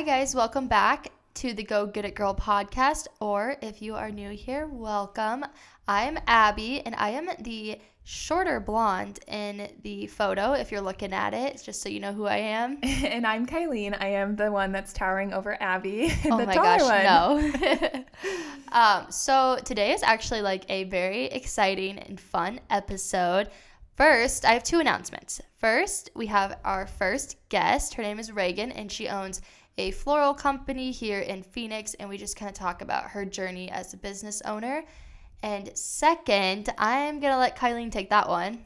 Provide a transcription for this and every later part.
Hi, guys. Welcome back to the Go Get It Girl podcast. Or if you are new here, welcome. I'm Abby, and I am the shorter blonde in the photo if you're looking at it, just so you know who I am. and I'm Kilean. I am the one that's towering over Abby. oh my gosh, one. no. um, so today is actually like a very exciting and fun episode. First, I have two announcements. First, we have our first guest. Her name is Reagan, and she owns a floral company here in Phoenix, and we just kind of talk about her journey as a business owner. And second, I'm gonna let Kylie take that one.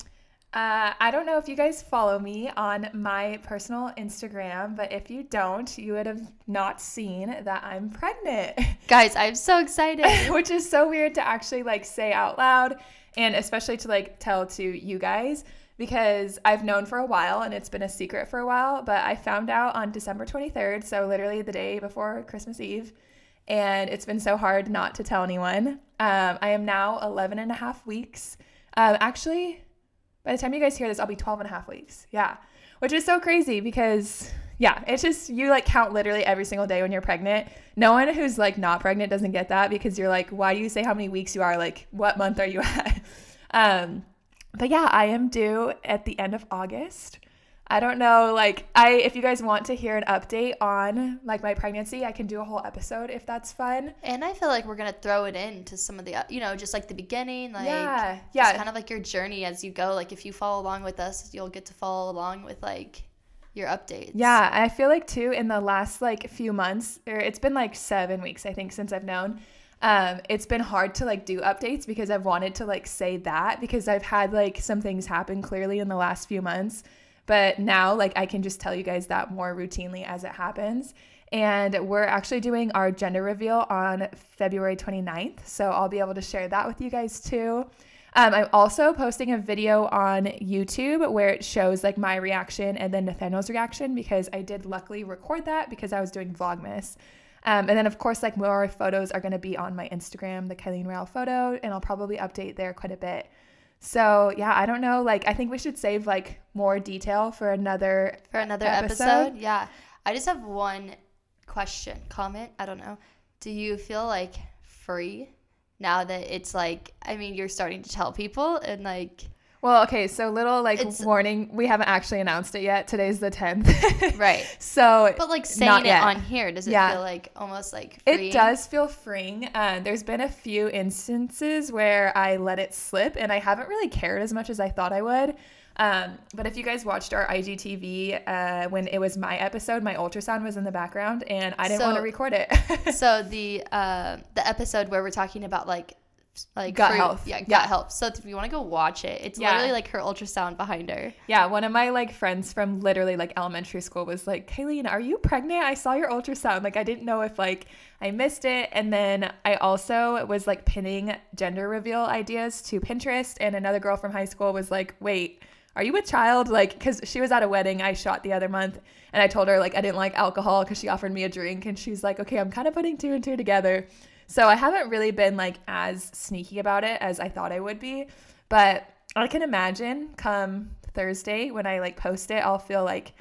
Uh, I don't know if you guys follow me on my personal Instagram, but if you don't, you would have not seen that I'm pregnant. Guys, I'm so excited. Which is so weird to actually like say out loud and especially to like tell to you guys because I've known for a while and it's been a secret for a while, but I found out on December 23rd, so literally the day before Christmas Eve, and it's been so hard not to tell anyone. Um, I am now 11 and a half weeks. Um, actually, by the time you guys hear this, I'll be 12 and a half weeks. Yeah, which is so crazy because yeah, it's just you like count literally every single day when you're pregnant. No one who's like not pregnant doesn't get that because you're like, why do you say how many weeks you are? Like, what month are you at? um, but yeah, I am due at the end of August. I don't know, like I if you guys want to hear an update on like my pregnancy, I can do a whole episode if that's fun. And I feel like we're gonna throw it into some of the, you know, just like the beginning, like Yeah, yeah. kind of like your journey as you go. Like if you follow along with us, you'll get to follow along with like your updates. Yeah, I feel like too in the last like few months, or it's been like seven weeks I think since I've known. Um, it's been hard to like do updates because I've wanted to like say that because I've had like some things happen clearly in the last few months. But now like I can just tell you guys that more routinely as it happens. And we're actually doing our gender reveal on February 29th. So I'll be able to share that with you guys too. Um, I'm also posting a video on YouTube where it shows like my reaction and then Nathaniel's reaction because I did luckily record that because I was doing Vlogmas. Um, and then of course like more photos are going to be on my Instagram, the Kilean Rowell photo, and I'll probably update there quite a bit. So yeah, I don't know. Like I think we should save like more detail for another For another Episode? episode. Yeah. I just have one question, comment. I don't know. Do you feel like free now that it's like, I mean, you're starting to tell people and like, Well, okay, so little like It's- warning, we haven't actually announced it yet. Today's the 10th. right. so But like Not saying it yet. on here, does it Yeah. feel like almost like free? It does feel freeing. Uh, there's been a few instances where I let it slip and I haven't really cared as much as I thought I would. Um, but if you guys watched our IGTV uh, when it was my episode, my ultrasound was in the background and I didn't want to record it. so the uh, the episode where we're talking about like like Gut free- health. yeah, gut Yeah. health. So if you want to go watch it, it's Yeah. literally like her ultrasound behind her. yeah, one of my like friends from literally like elementary school was like, Kilean, are you pregnant? I saw your ultrasound. Like I didn't know if like I missed it. And then I also was like pinning gender reveal ideas to Pinterest. And another girl from high school was like, wait, are you a child? Like, because she was at a wedding I shot the other month. And I told her like I didn't like alcohol because she offered me a drink. And she's like, okay, I'm kind of putting two and two together. So I haven't really been like as sneaky about it as I thought I would be. But I can imagine come Thursday when I like post it, I'll feel like,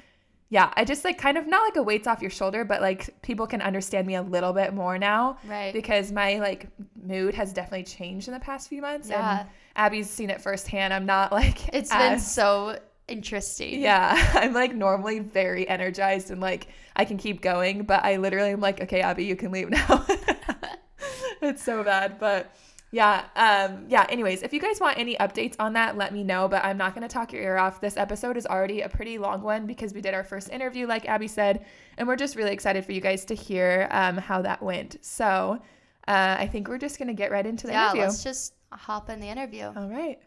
yeah, I just like kind of not like a weight's off your shoulder, but like people can understand me a little bit more now Right. because my like mood has definitely changed in the past few months. Yeah. And Abby's seen it firsthand. I'm not like, It's been so interesting. yeah, I'm like normally very energized and like I can keep going, but I literally am like, okay, Abby, you can leave now. it's so bad, but yeah, um, yeah. Anyways, if you guys want any updates on that, let me know. But I'm not gonna talk your ear off. This episode is already a pretty long one because we did our first interview, like Abby said, and we're just really excited for you guys to hear um, how that went. So uh, I think we're just gonna get right into the yeah, interview. let's just hop in the interview. All right.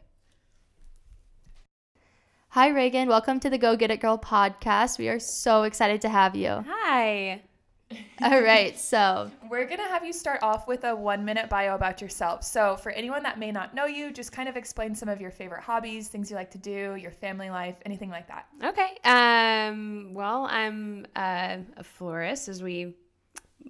Hi, Reagan. Welcome to the Go Get It Girl podcast. We are so excited to have you. Hi. All right. So, We're going to have you start off with a one minute bio about yourself. So, for anyone that may not know you, just kind of explain some of your favorite hobbies, things you like to do, your family life, anything like that. Okay. Um. Well, I'm uh, a florist, as we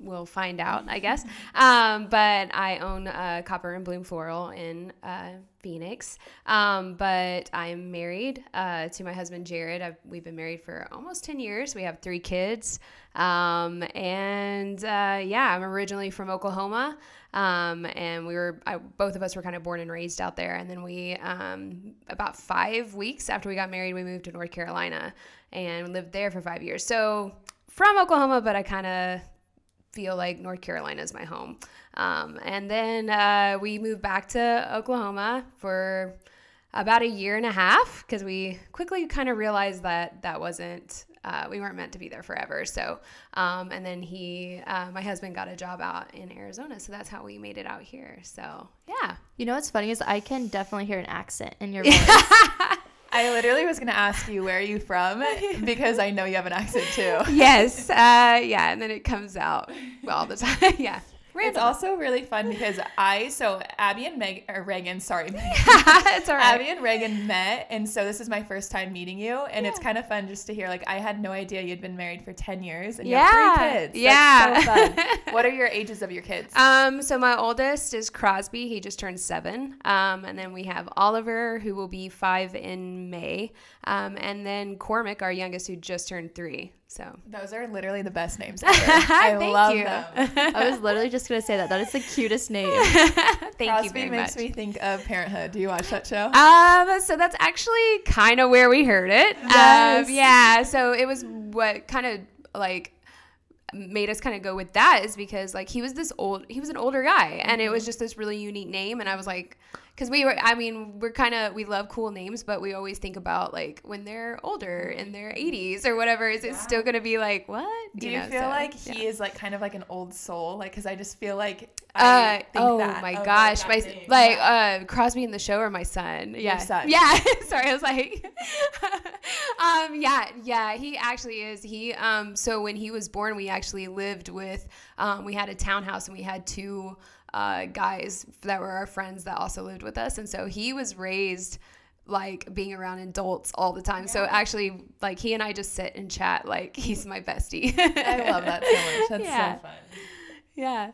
we'll find out, I guess. Um, but I own Copper and Bloom Floral in uh, Phoenix. Um, but I'm married uh, to my husband Jared. I've, we've been married for almost 10 years. We have three kids. Um, and uh, yeah, I'm originally from Oklahoma. Um, and we were, I, both of us were kind of born and raised out there. And then we, um, about five weeks after we got married, we moved to North Carolina and lived there for five years. So from Oklahoma, but I kind of feel like North Carolina is my home. Um, and then uh, we moved back to Oklahoma for about a year and a half because we quickly kind of realized that that wasn't uh, we weren't meant to be there forever. So, um, and then he, uh, my husband, got a job out in Arizona, so that's how we made it out here. So, yeah. You know what's funny is I can definitely hear an accent in your voice. I literally was gonna ask you where are you from because I know you have an accent too. yes, uh, yeah, and then it comes out all the time. yeah. It's also really fun because I so Abby and Meg or Reagan, sorry, it's all right. Abby and Reagan met, and so this is my first time meeting you, and it's kind of fun just to hear. Like I had no idea you'd been married for ten years and you have Yeah. three kids. Yeah. So what are your ages of your kids? Um, so my oldest is Crosby. He just turned seven. Um, and then we have Oliver, who will be five in May. Um, and then Cormac, our youngest, who just turned three. So Those are literally the best names ever. I love you. them. I was literally just gonna say that. That is the cutest name. Thank you Crosby very makes much. me think of Parenthood. Do you watch that show? Um, so that's actually kind of where we heard it. Yes. Um, yeah. So it was what kind of like made us kind of go with that is because like he was this old he was an older guy and it was just this really unique name and I was like because we were I mean we're kind of we love cool names but we always think about like when they're older in their 80s or whatever is it still gonna be like what Do you, know, feel so, like yeah. he is like kind of like an old soul? Like, because I just feel like Uh, I think oh my gosh, my name. like Yeah. uh Crosby in the show or my son? Yeah, son. yeah. Sorry, I was like, um, yeah, yeah. He actually is. He um, so when he was born, we actually lived with um, we had a townhouse and we had two uh guys that were our friends that also lived with us, and so he was raised like being around adults all the time. So actually, like he and I just sit and chat like he's my bestie. I love that so much. That's Yeah. so fun. Yeah.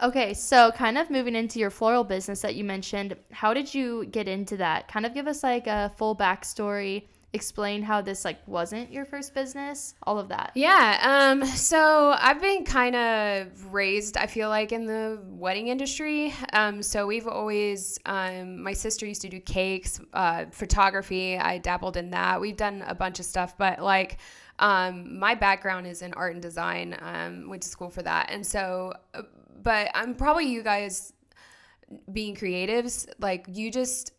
Okay, so kind of moving into your floral business that you mentioned, how did you get into that? Kind of give us like a full backstory, explain how this like wasn't your first business, all of that. Yeah. Um, so I've been kind of raised, I feel like, in the wedding industry. Um, so we've always, um, my sister used to do cakes, uh, photography. I dabbled in that. We've done a bunch of stuff, but like, um, my background is in art and design. Um, went to school for that. And so, uh, but I'm probably you guys being creatives, like you just,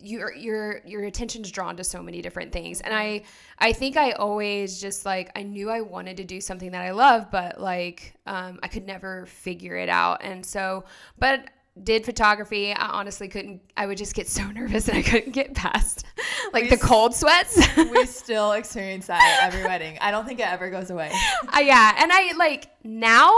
your your your attention's drawn to so many different things. And i i think i always just like i knew i wanted to do something that i love but like um, i could never figure it out. And so but did photography. I honestly couldn't i would just get so nervous and i couldn't get past like We the cold sweats. we still experience that at every wedding. I don't think it ever goes away. Uh, yeah, and I like now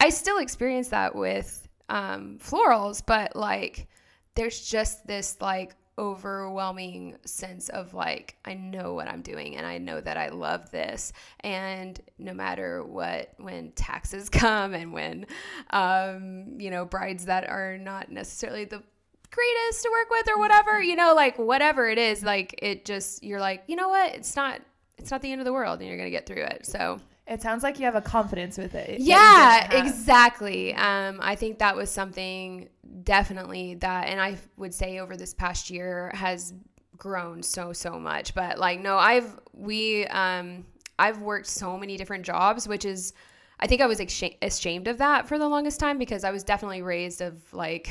I still experience that with um, florals, but like there's just this like overwhelming sense of like I know what I'm doing and I know that I love this. And no matter what when taxes come and when um, you know brides that are not necessarily the greatest to work with or whatever you know like whatever it is like it just you're like you know what? It's not it's not the end of the world and you're gonna get through it. So It sounds like you have a confidence with it. yeah, exactly. Um, I think that was something definitely that, and I would say over this past year has grown so so much. But like, no, I've we um, I've worked so many different jobs, which is I think I was ashamed of that for the longest time because I was definitely raised of like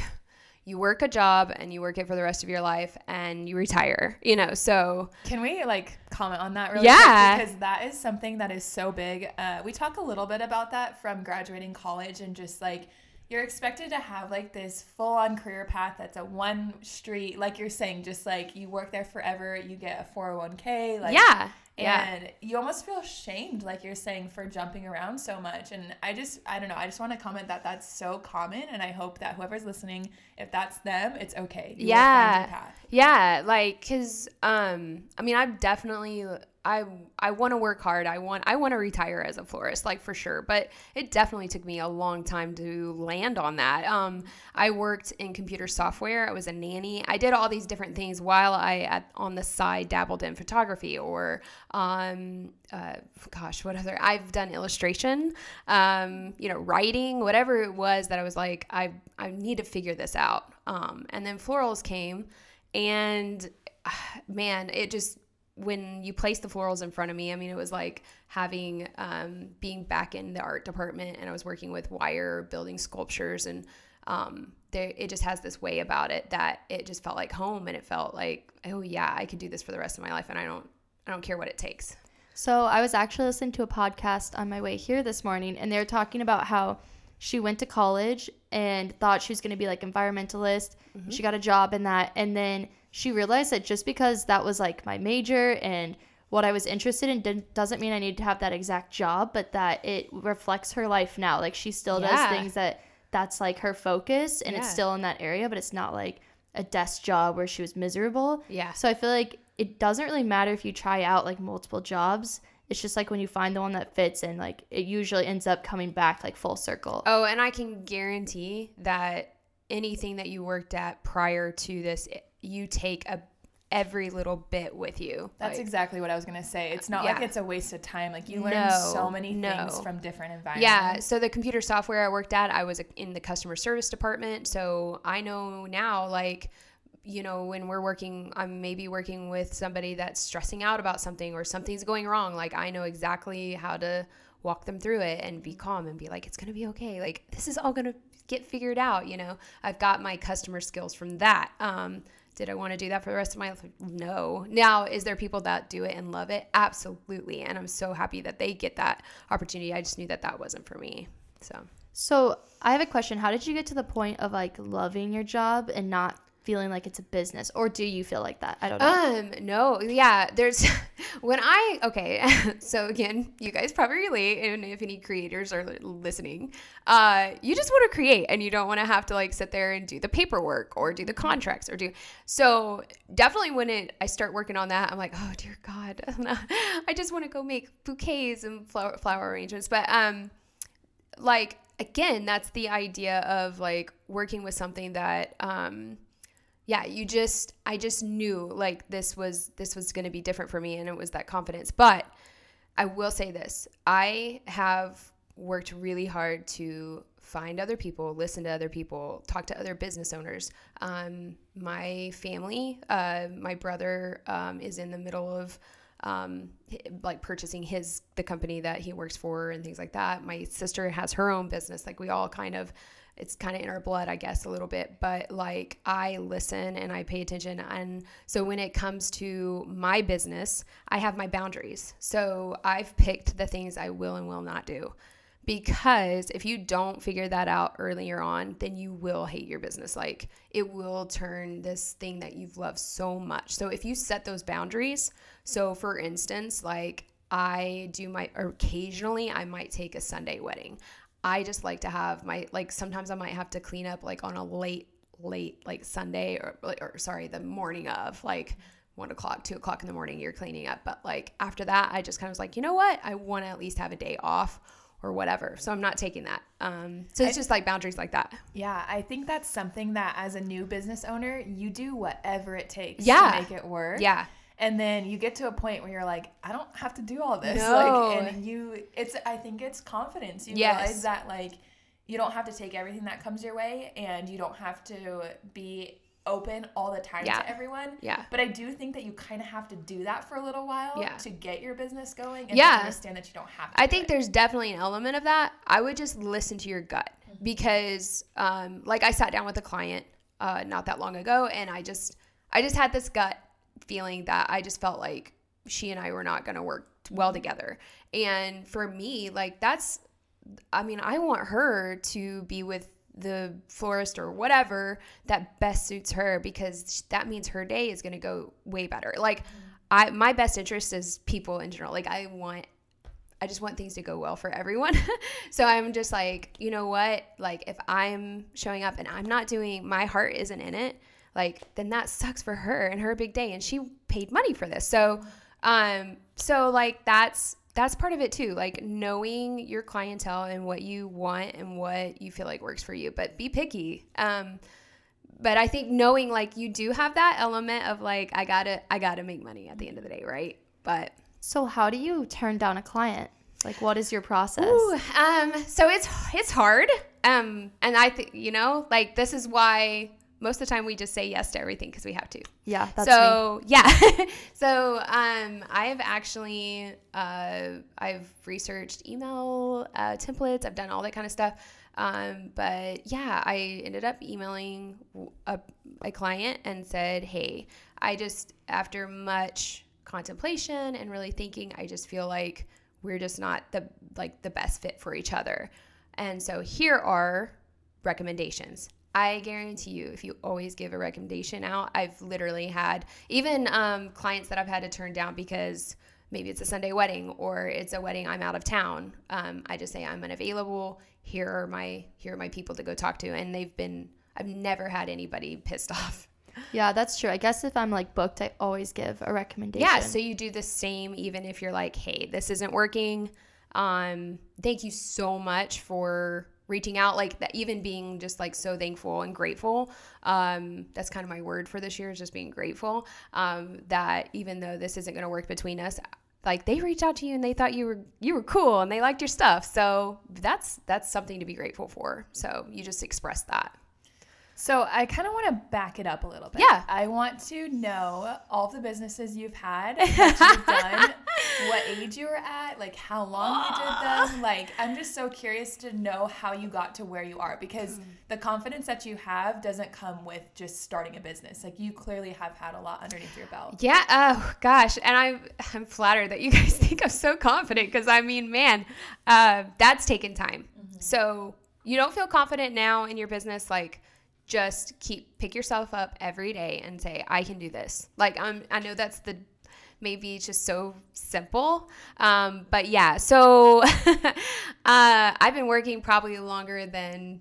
you work a job and you work it for the rest of your life and you retire, you know. So Can we like comment on that really Yeah. quick? Because that is something that is so big. Uh, we talk a little bit about that from graduating college and just like you're expected to have like this full on career path that's a one street, like you're saying, just like you work there forever, you get a 401k. Like, yeah, yeah. And you almost feel shamed, like you're saying, for jumping around so much. And I just, I don't know, I just want to comment that that's so common. And I hope that whoever's listening, if that's them, it's okay. You Yeah. Yeah, like cuz um I mean I've definitely I I want to work hard. I want I want to retire as a florist, like for sure. But it definitely took me a long time to land on that. Um, I worked in computer software. I was a nanny. I did all these different things while I at, on the side dabbled in photography or um, uh, gosh, what other? I've done illustration, um, you know, writing, whatever it was that I was like, I I need to figure this out. Um, and then florals came, and man, it just when you place the florals in front of me, I mean, it was like having um, being back in the art department, and I was working with wire, building sculptures, and um, there it just has this way about it that it just felt like home, and it felt like, oh yeah, I could do this for the rest of my life, and I don't, I don't care what it takes. So I was actually listening to a podcast on my way here this morning, and they were talking about how she went to college and thought she was going to be like environmentalist. Mm-hmm. She got a job in that, and then she realized that just because that was like my major and what I was interested in didn't, doesn't mean I need to have that exact job, but that it reflects her life now. Like she still yeah. does things that that's like her focus and yeah. it's still in that area, but it's not like a desk job where she was miserable. Yeah. So I feel like it doesn't really matter if you try out like multiple jobs. It's just like when you find the one that fits and like it usually ends up coming back like full circle. Oh, and I can guarantee that anything that you worked at prior to this you take a every little bit with you. That's like, exactly what I was gonna say. It's not yeah. like it's a waste of time. Like you learn no, so many no. things from different environments. Yeah. So the computer software I worked at, I was in the customer service department. So I know now, like, you know, when we're working, I'm maybe working with somebody that's stressing out about something or something's going wrong. Like I know exactly how to walk them through it and be calm and be like, it's gonna be okay. Like this is all gonna get figured out. You know, I've got my customer skills from that. Um, did I want to do that for the rest of my life? No. Now, is there people that do it and love it? Absolutely. And I'm so happy that they get that opportunity. I just knew that that wasn't for me. So, so I have a question. How did you get to the point of like loving your job and not feeling like it's a business or do you feel like that? I don't know. Um no yeah there's when i okay so again you guys probably relate and if any creators are listening uh you just want to create and you don't want to have to like sit there and do the paperwork or do the contracts or do so definitely when it i start working on that i'm like oh dear god i just want to go make bouquets and flower flower arrangements but um like again that's the idea of like working with something that um yeah you just i just knew like this was this was going to be different for me and it was that confidence. But i will say this i have worked really hard to find other people listen to other people talk to other business owners. Um, my family uh, my brother um, is in the middle of um, like purchasing his the company that he works for and things like that. My sister has her own business like we all kind of it's kind of in our blood, I guess, a little bit. But like I listen and I pay attention. And so when it comes to my business, I have my boundaries. So I've picked the things I will and will not do. Because if you don't figure that out earlier on, then you will hate your business. Like it will turn this thing that you've loved so much. So if you set those boundaries, so for instance, like I do my occasionally I might take a Sunday wedding. I just like to have my like sometimes I might have to clean up like on a late late like Sunday or or sorry the morning of like one o'clock two o'clock in the morning you're cleaning up but like after that I just kind of was like you know what I want to at least have a day off or whatever. So I'm not taking that. Um, so it's I, just like boundaries like that. Yeah, I think that's something that as a new business owner, you do whatever it takes yeah. to make it work. Yeah and then you get to a point where you're like i don't have to do all this no. like and you it's i think it's confidence you yes. realize that like you don't have to take everything that comes your way and you don't have to be open all the time yeah. to everyone yeah but i do think that you kind of have to do that for a little while yeah. to get your business going and yeah. understand that you don't have to i think it. there's definitely an element of that i would just listen to your gut mm-hmm. because um, like i sat down with a client uh, not that long ago and i just i just had this gut feeling that I just felt like she and I were not going to work well together. And for me, like that's, I mean, I want her to be with the florist or whatever that best suits her because that means her day is going to go way better. Like, mm-hmm. I, my best interest is people in general. Like, I want I just want things to go well for everyone. so I'm just like, you know what? Like if I'm showing up and I'm not doing my heart isn't in it, like then that sucks for her and her big day and she paid money for this so Um, so like that's that's part of it too, like knowing your clientele and what you want and what you feel like works for you. But be picky. Um, but I think knowing like you do have that element of like I gotta I gotta make money at the end of the day, right? But So how do you turn down a client? Like what is your process? Ooh, um, so it's it's hard. Um, and I think you know, like this is why most of the time we just say yes to everything because we have to. Yeah, that's me. so yeah, so um, I've actually uh, I've researched email uh, templates. I've done all that kind of stuff. Um, but yeah, I ended up emailing a, a client and said, "Hey, I just after much contemplation and really thinking, I just feel like we're just not the like the best fit for each other." And so here are recommendations. I guarantee you, if you always give a recommendation out, I've literally had even um, clients that I've had to turn down because maybe it's a Sunday wedding or it's a wedding I'm out of town. Um, I just say I'm unavailable. Here are my here are my people to go talk to, and they've been. I've never had anybody pissed off. Yeah, that's true. I guess if I'm like booked, I always give a recommendation. Yeah, so you do the same even if you're like, hey, this isn't working. Um, thank you so much for reaching out like that even being just like so thankful and grateful um, that's kind of my word for this year is just being grateful um, that even though this isn't going to work between us like they reached out to you and they thought you were you were cool and they liked your stuff. So that's that's something to be grateful for. So you just express that So I kind of want to back it up a little bit. Yeah. I want to know all the businesses you've had, you've done, what age you were at, like how long you did them. Like I'm just so curious to know how you got to where you are because the confidence that you have doesn't come with just starting a business. Like you clearly have had a lot underneath your belt. Yeah. Oh gosh, and I'm I'm flattered that you guys think I'm so confident because I mean, man, uh, that's taken time. So you don't feel confident now in your business, like just keep pick yourself up every day and say, I can do this. Like I'm. I know that's the maybe just so simple um, but yeah so uh, i've been working probably longer than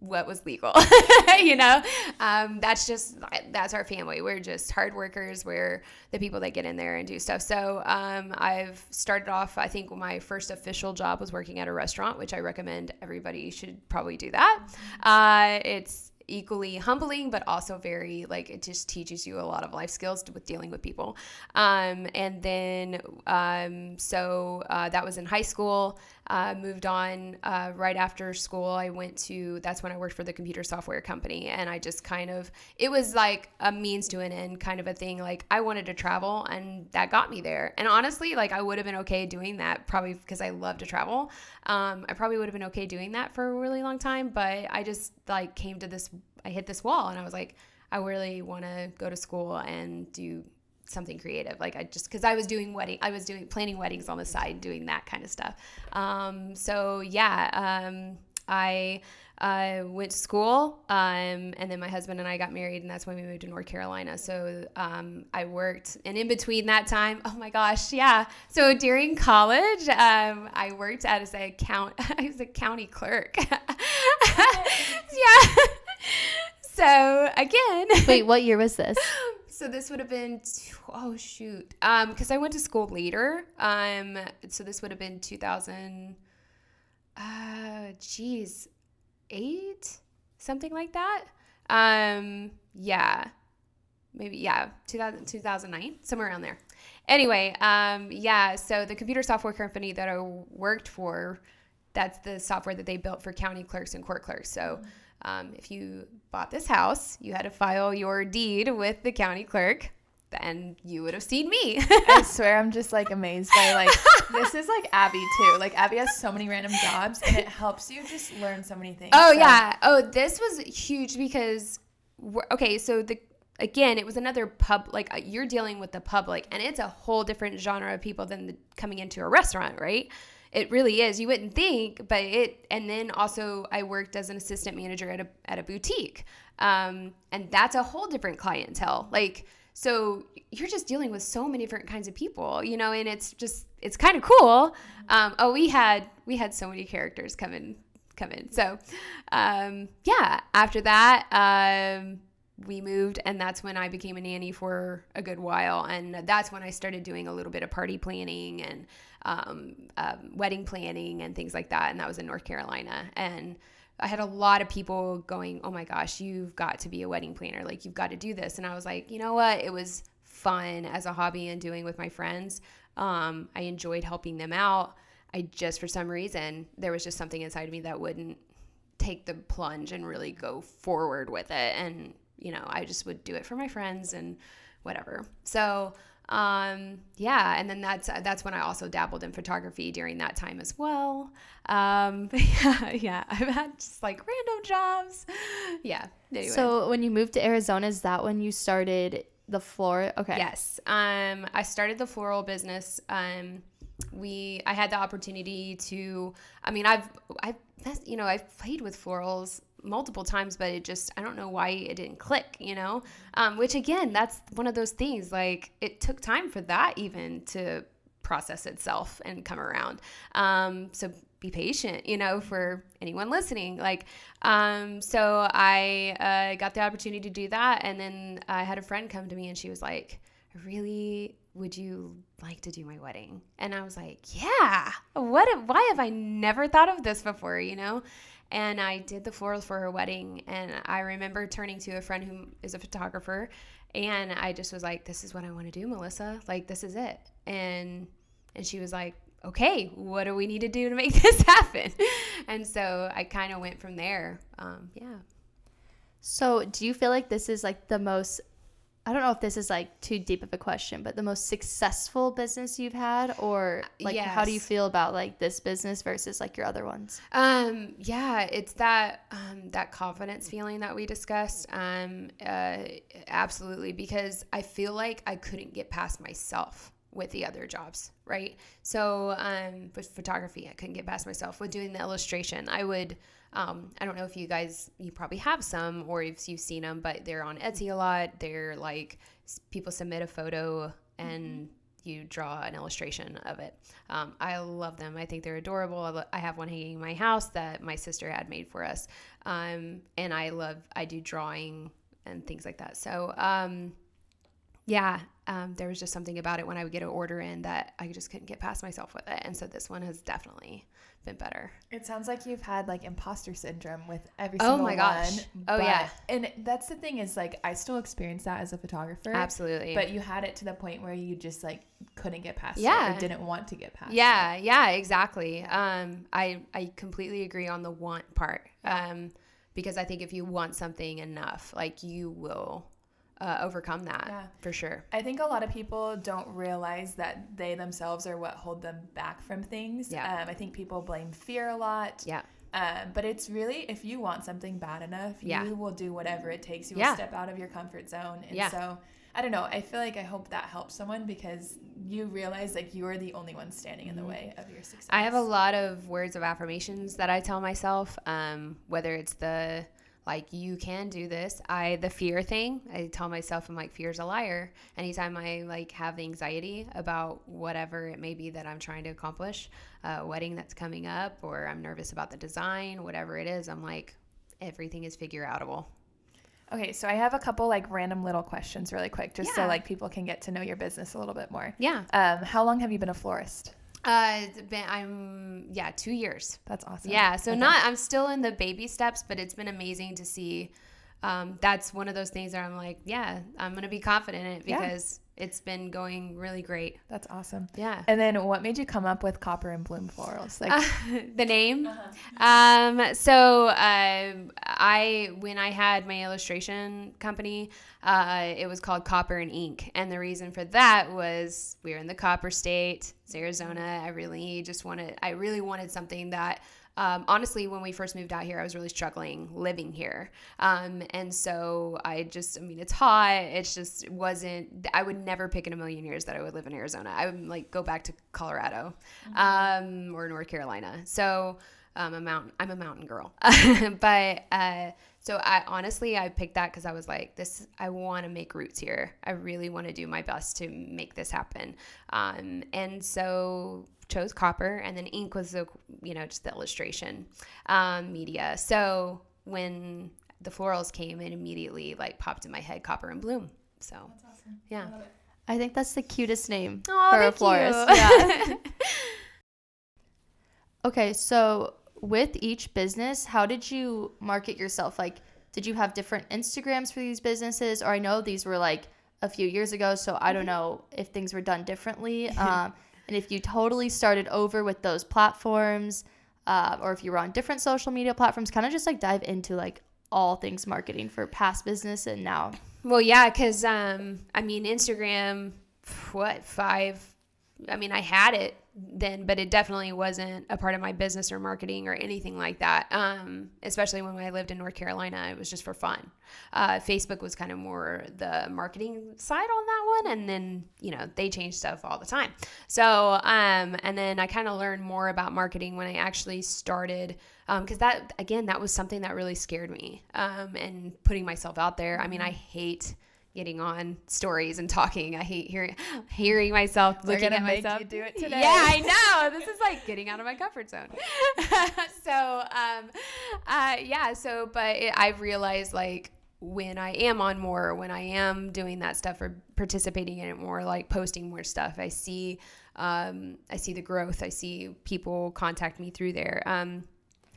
what was legal you know? Um, that's just that's our family. We're just hard workers. We're the people that get in there and do stuff. So um, i've started off i think my first official job was working at a restaurant which i recommend everybody should probably do that. Uh, it's equally humbling but also very like it just teaches you a lot of life skills with dealing with people. Um, and then um, so uh, that was in high school uh, moved on uh, right after school i went to that's when i worked for the computer software company. And i just kind of it was like a means to an end kind of a thing. Like i wanted to travel and that got me there. And honestly like i would have been okay doing that probably because i love to travel. Um, i probably would have been okay doing that for a really long time but i just like came to this i hit this wall and i was like i really want to go to school and do something creative like i just because i was doing wedding i was doing planning weddings on the side doing that kind of stuff. Um, so yeah um, i uh, went to school um, and then my husband and i got married and that's when we moved to north carolina. So um, i worked and in between that time oh my gosh yeah. So during college um, i worked as a count i was a county clerk. Yeah. So again. Wait, what year was this? So this would have been oh shoot. Um because i went to school later. Um so this would have been 2000 uh geez eight? Something like that? Um yeah. Maybe yeah 2000 2009 somewhere around there. Anyway um yeah so the computer software company that i worked for that's the software that they built for county clerks and court clerks. So um, if you bought this house, you had to file your deed with the county clerk, then you would have seen me. I swear I'm just like amazed by like this is like Abby too. Like Abby has so many random jobs and it helps you just learn so many things. oh So- yeah. Oh, this was huge because we're, okay, so the again, it was another pub like uh, you're dealing with the public and it's a whole different genre of people than the, coming into a restaurant, right? It really is. You wouldn't think, but it. And then also, I worked as an assistant manager at a at a boutique, um, and that's a whole different clientele. Like, so you're just dealing with so many different kinds of people, you know, and it's just it's kind of cool. Um, oh, we had we had so many characters come in come in. So, um, yeah. After that, um, we moved and that's when I became a nanny for a good while and that's when I started doing a little bit of party planning and um, um, wedding planning and things like that and that was in North Carolina. And I had a lot of people going oh my gosh you've got to be a wedding planner. Like you've got to do this. And I was like you know what? It was fun as a hobby and doing with my friends. Um, I enjoyed helping them out. I just for some reason there was just something inside of me that wouldn't take the plunge and really go forward with it. And you know, I just would do it for my friends and whatever. So, um, yeah, and then that's that's when I also dabbled in photography during that time as well. Um, yeah, yeah, I've had just like random jobs. Yeah. Anyway. So when you moved to Arizona, is that when you started the floor? Okay. Yes. Um, I started the floral business. Um, we I had the opportunity to. I mean, I've I've you know I've played with florals multiple times, but it just, I don't know why it didn't click, you know? Um, which again, that's one of those things, like it took time for that even to process itself and come around. Um, so be patient, you know, for anyone listening. Like, um, so I uh, got the opportunity to do that. And then I had a friend come to me and she was like, really would you like to do my wedding? And I was like, yeah. What? Why have I never thought of this before? You know? And I did the florals for her wedding. And I remember turning to a friend who is a photographer, and I just was like, "This is what I want to do, Melissa. Like, this is it." And and she was like, "Okay, what do we need to do to make this happen?" and so I kind of went from there. Um, yeah. So, do you feel like this is like the most I don't know if this is like too deep of a question, but the most successful business you've had, or like yes. how do you feel about like this business versus like your other ones? Um, yeah, it's that um, that confidence feeling that we discussed. Um, uh, absolutely, because I feel like I couldn't get past myself with the other jobs, right? So um, with photography, I couldn't get past myself. With doing the illustration, I would um, I don't know if you guys, you probably have some or if you've seen them, but they're on Etsy a lot. They're like people submit a photo and mm-hmm. you draw an illustration of it. Um, I love them. I think they're adorable. I have one hanging in my house that my sister had made for us. Um, and I love, I do drawing and things like that. So, um, yeah, um, there was just something about it when I would get an order in that I just couldn't get past myself with it. And so this one has definitely been better. It sounds like you've had like imposter syndrome with every single one. Oh my gosh. One, oh but, yeah. And that's the thing is like I still experience that as a photographer. Absolutely. But you had it to the point where you just like couldn't get past yeah. it or didn't want to get past yeah, it. Yeah, exactly. Um I I completely agree on the want part. Um because I think if you want something enough, like you will uh, overcome that yeah. for sure. I think a lot of people don't realize that they themselves are what hold them back from things. Yeah. Um, I think people blame fear a lot. Yeah. Um, but it's really if you want something bad enough, yeah. you will do whatever it takes. You will yeah. step out of your comfort zone. And yeah. so I don't know. I feel like I hope that helps someone because you realize like you are the only one standing in the mm-hmm. way of your success. I have a lot of words of affirmations that I tell myself, um, whether it's the like you can do this i the fear thing i tell myself i'm like fear's a liar anytime i like have the anxiety about whatever it may be that i'm trying to accomplish a wedding that's coming up or i'm nervous about the design whatever it is i'm like everything is figure outable Okay, so I have a couple like random little questions really quick just yeah. so like people can get to know your business a little bit more. Yeah. Um, how long have you been a florist? Uh, been, I'm yeah, two years. That's awesome. Yeah, so okay. not I'm still in the baby steps, but it's been amazing to see. Um, that's one of those things that I'm like, yeah, I'm gonna be confident in it because it's been going really great. That's awesome. Yeah. And then what made you come up with Copper and Bloom Florals? Like uh, the name. Uh-huh. Um, so uh, I when I had my illustration company, uh, it was called Copper and Ink, and the reason for that was we were in the Copper State, it's Arizona. I really just wanted I really wanted something that um, honestly, when we first moved out here, I was really struggling living here. Um, and so I just, I mean, it's hot. It's just it wasn't, I would never pick in a million years that I would live in Arizona. I would like go back to Colorado mm-hmm. um, or North Carolina. So um, a mountain, I'm a mountain girl. but uh, so I honestly, I picked that because I was like, this, I want to make roots here. I really want to do my best to make this happen. Um, and so chose copper, and then ink was the you know just the illustration um, media. So when the florals came and immediately like popped in my head, Copper and Bloom. So yeah. I think that's the cutest name Aw, for a florist. Yeah. okay, so with each business, how did you market yourself? Like, did you have different Instagrams for these businesses? Or I know these were like a few years ago, so I Mm-hmm. don't know if things were done differently. Um, and if you totally started over with those platforms, uh, or if you were on different social media platforms, kind of just like dive into like all things marketing for past business and now. Well, yeah, because um, I mean, Instagram, what five? I mean, I had it then, but it definitely wasn't a part of my business or marketing or anything like that. Um, especially when I lived in North Carolina, it was just for fun. Uh, Facebook was kind of more the marketing side on that one, and then you know they change stuff all the time. So, um, and then I kind of learned more about marketing when I actually started because that again that was something that really scared me um, and putting myself out there. I mean, I hate getting on stories and talking. I hate hearing hearing myself We're looking at make myself. you do it today. Yeah, I know. This is like getting out of my comfort zone. so, um, uh, yeah. So, but it, I've realized like when I am on more, when I am doing that stuff or participating in it more, like posting more stuff, I see, um, I see the growth. I see people contact me through there. Um,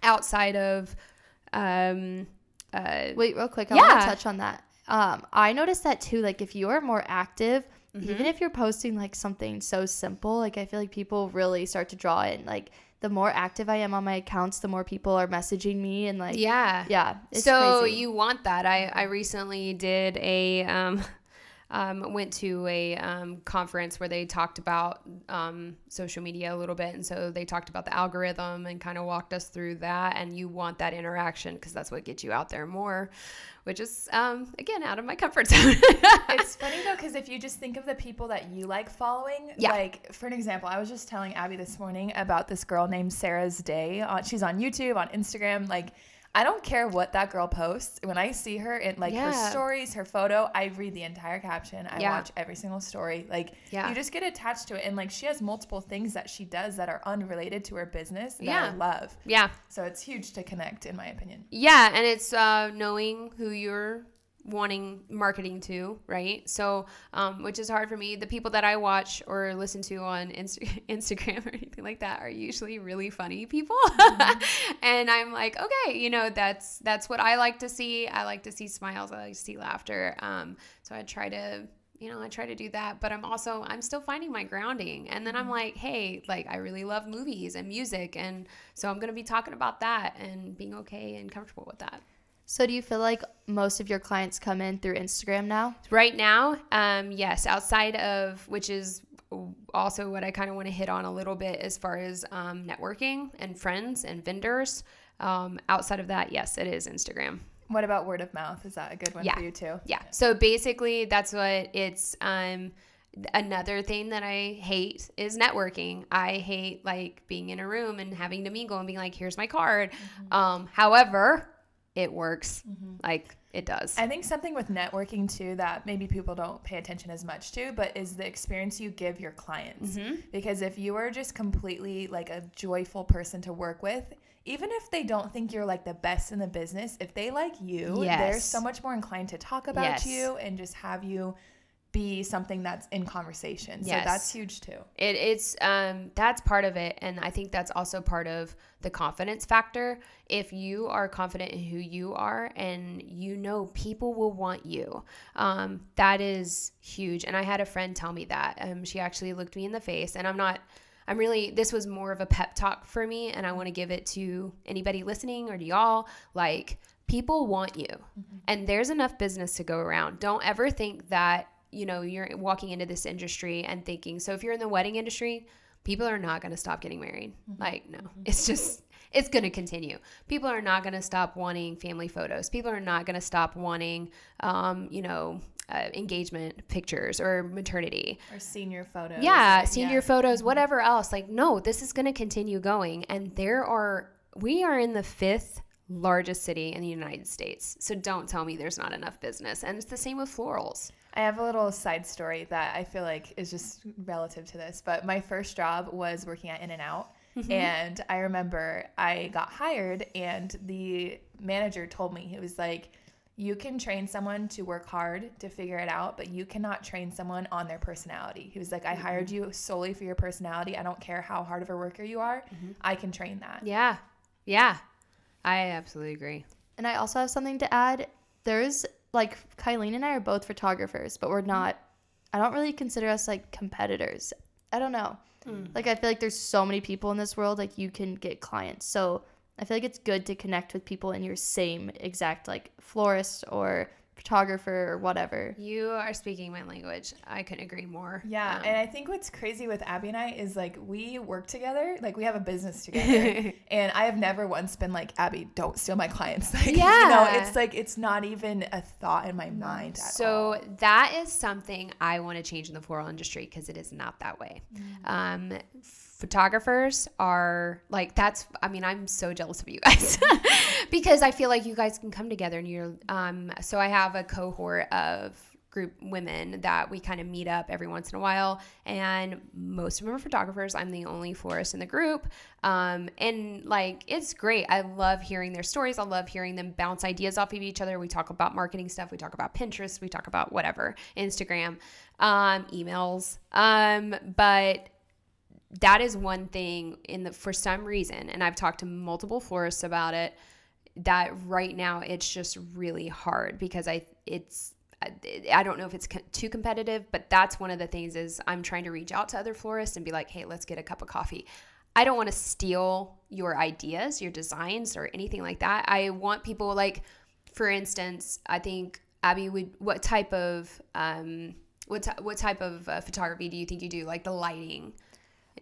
outside of, um, uh, Wait, real quick. I want to touch on that. Um, I noticed that too. Like, if you're more active, Mm-hmm. even if you're posting like something so simple, like I feel like people really start to draw in. Like, the more active I am on my accounts, the more people are messaging me and like, yeah, yeah. It's so crazy. you want that? I I recently did a um, um, went to a um, conference where they talked about um, social media a little bit, and so they talked about the algorithm and kind of walked us through that. And you want that interaction because that's what gets you out there more, which is um, again out of my comfort zone. it's funny though because if you just think of the people that you like following Yeah. like for an example i was just telling abby this morning about this girl named sarah's day she's on youtube on instagram like i don't care what that girl posts. When i see her in like her stories her photo i read the entire caption. I Yeah. watch every single story. Like Yeah. you just get attached to it. And like she has multiple things that she does that are unrelated to her business that Yeah. i love. Yeah, so it's huge to connect in my opinion. Yeah, and it's uh, knowing who you're wanting marketing to, right? So, um, which is hard for me. The people that I watch or listen to on Inst- Instagram or anything like that are usually really funny people, and I'm like, okay, you know, that's that's what I like to see. I like to see smiles. I like to see laughter. Um, so I try to you know, I try to do that, but I'm also I'm still finding my grounding. And then I'm like, hey, like I really love movies and music and so I'm going to be talking about that and being okay and comfortable with that. So, do you feel like most of your clients come in through Instagram now? Right now, um, yes, outside of which is also what I kind of want to hit on a little bit as far as um, networking and friends and vendors. Um, outside of that, yes, it is Instagram. what about word of mouth is that a good one Yeah. for you too Yeah. So basically, that's what it's. Um, another thing that I hate is networking. I hate like being in a room and having to mingle and being like, "Here's my card." Um, however, it works. Like it does. I think something with networking too that maybe people don't pay attention as much to, but is the experience you give your clients. Mm-hmm. Because if you are just completely like a joyful person to work with, even if they don't think you're like the best in the business, if they like you, they're so much more inclined to talk about Yes. you and just have you be something that's in conversation. So Yes. that's huge too. It, it's um, that's part of it, and I think that's also part of the confidence factor. If you are confident in who you are, and you know people will want you, um, that is huge. And I had a friend tell me that. Um, she actually looked me in the face, and I'm not. I'm really. This was more of a pep talk for me, and I want to give it to anybody listening or to y'all. Like people want you, and there's enough business to go around. Don't ever think that you know you're walking into this industry and thinking so if you're in the wedding industry people are not going to stop getting married. Like no it's just it's going to continue. People are not going to stop wanting family photos. People are not going to stop wanting um, you know uh, engagement pictures or maternity. Or senior photos. yeah senior photos whatever else. Like no this is going to continue going. And there are we are in the fifth largest city in the united states. So don't tell me there's not enough business. And it's the same with florals I have a little side story that I feel like is just relative to this, but my first job was working at In-N-Out. Mm-hmm. And I remember I got hired, and the manager told me he was like you can train someone to work hard to figure it out but you cannot train someone on their personality he was like i hired mm-hmm. you solely for your personality i don't care how hard of a worker you are mm-hmm. i can train that Yeah. Yeah. I absolutely agree. And I also have something to add. There's like Kilean and I are both photographers, but we're mm-hmm. not. I don't really consider us like competitors. I don't know. Mm. Like I feel like there's so many people in this world. Like you can get clients. So I feel like it's good to connect with people in your same exact like florist or photographer or whatever. You are speaking my language. I couldn't agree more. Yeah, Um, and I think what's crazy with Abby and I is like we work together, like we have a business together, and I have never once been like Abby, don't steal my clients. Like, you know, it's like it's not even a thought in my mind at all. So that is something I want to change in the floral industry because it is not that way. Um, photographers are like that's. I mean, I'm so jealous of you guys because I feel like you guys can come together and you're. Um, so I have a cohort of group women that we kind of meet up every once in a while and most of them are photographers i'm the only florist in the group um, and like it's great i love hearing their stories i love hearing them bounce ideas off of each other we talk about marketing stuff we talk about pinterest we talk about whatever instagram um, emails um, but that is one thing in the for some reason and i've talked to multiple florists about it that right now it's just really hard because i it's I don't know if it's too competitive, but that's one of the things is I'm trying to reach out to other florists and be like, "Hey, let's get a cup of coffee." I don't want to steal your ideas, your designs or anything like that. I want people like for instance, I think Abby would what type of um what ty- what type of uh, photography do you think you do? Like the lighting.